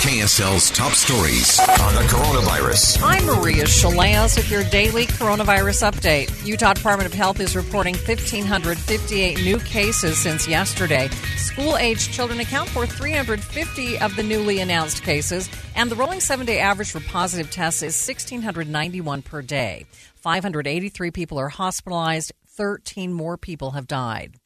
KSL's top stories on the coronavirus. I'm Maria Shilaos with your daily coronavirus update. Utah Department of Health is reporting 1,558 new cases since yesterday. School aged children account for 350 of the newly announced cases, and the rolling seven day average for positive tests is 1,691 per day. 583 people are hospitalized, 13 more people have died.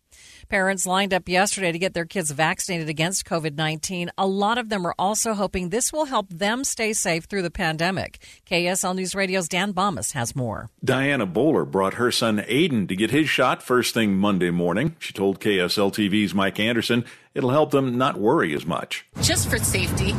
Parents lined up yesterday to get their kids vaccinated against COVID 19. A lot of them are also hoping this will help them stay safe through the pandemic. KSL News Radio's Dan Bammes has more. Diana Bowler brought her son Aiden to get his shot first thing Monday morning. She told KSL TV's Mike Anderson it'll help them not worry as much. Just for safety.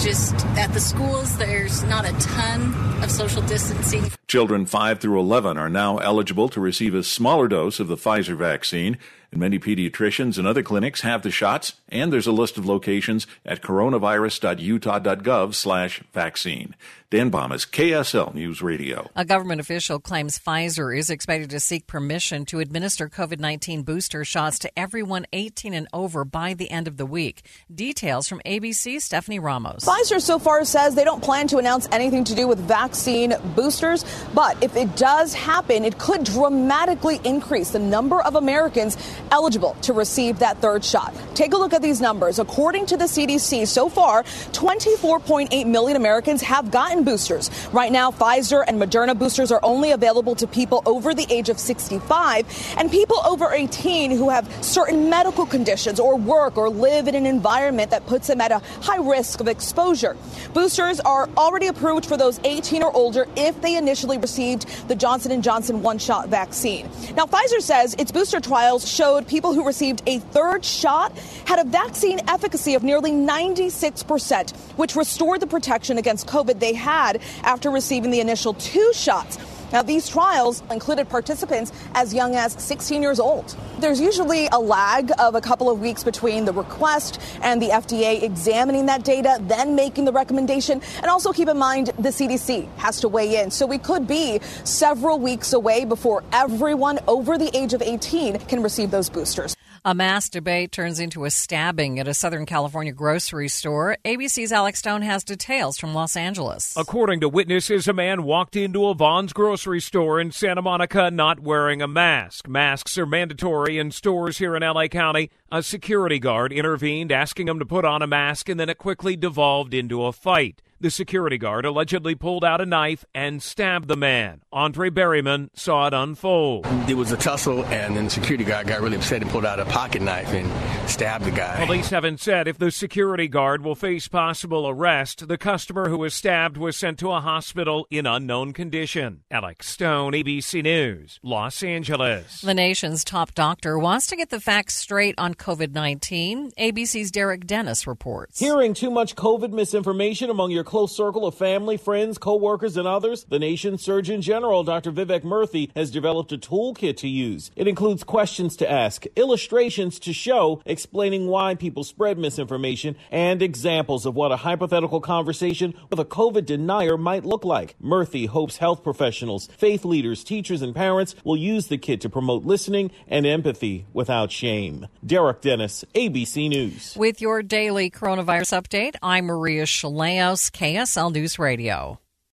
Just at the schools, there's not a ton of social distancing. Children 5 through 11 are now eligible to receive a smaller dose of the Pfizer vaccine. And many pediatricians and other clinics have the shots, and there's a list of locations at coronavirus.utah.gov slash vaccine. Dan Bammes, KSL News Radio. A government official claims Pfizer is expected to seek permission to administer COVID 19 booster shots to everyone 18 and over by the end of the week. Details from ABC, Stephanie Ramos. Pfizer so far says they don't plan to announce anything to do with vaccine boosters, but if it does happen, it could dramatically increase the number of Americans eligible to receive that third shot. Take a look at these numbers. According to the CDC, so far, 24.8 million Americans have gotten boosters. Right now, Pfizer and Moderna boosters are only available to people over the age of 65 and people over 18 who have certain medical conditions or work or live in an environment that puts them at a high risk of exposure. Boosters are already approved for those 18 or older if they initially received the Johnson & Johnson one-shot vaccine. Now, Pfizer says its booster trials showed people who received a third shot had a vaccine efficacy of nearly 96%, which restored the protection against COVID they had after receiving the initial two shots. Now, these trials included participants as young as 16 years old. There's usually a lag of a couple of weeks between the request and the FDA examining that data, then making the recommendation. And also keep in mind the CDC has to weigh in. So we could be several weeks away before everyone over the age of 18 can receive those boosters. A mass debate turns into a stabbing at a Southern California grocery store. ABC's Alex Stone has details from Los Angeles. According to witnesses, a man walked into a Vons grocery store in Santa Monica not wearing a mask. Masks are mandatory in stores here in LA County. A security guard intervened, asking him to put on a mask, and then it quickly devolved into a fight. The security guard allegedly pulled out a knife and stabbed the man. Andre Berryman saw it unfold. There was a tussle, and then the security guard got really upset and pulled out a pocket knife and stabbed the guy. Police haven't said if the security guard will face possible arrest. The customer who was stabbed was sent to a hospital in unknown condition. Alex Stone, ABC News, Los Angeles. The nation's top doctor wants to get the facts straight on COVID 19. ABC's Derek Dennis reports. Hearing too much COVID misinformation among your close circle of family, friends, co-workers, and others, the nation's Surgeon General, Dr. Vivek Murthy, has developed a toolkit to use. It includes questions to ask, illustrations to show, explaining why people spread misinformation, and examples of what a hypothetical conversation with a COVID denier might look like. Murthy hopes health professionals, faith leaders, teachers, and parents will use the kit to promote listening and empathy without shame. Derek Dennis, ABC News. With your daily coronavirus update, I'm Maria Shilaos. KSL News Radio.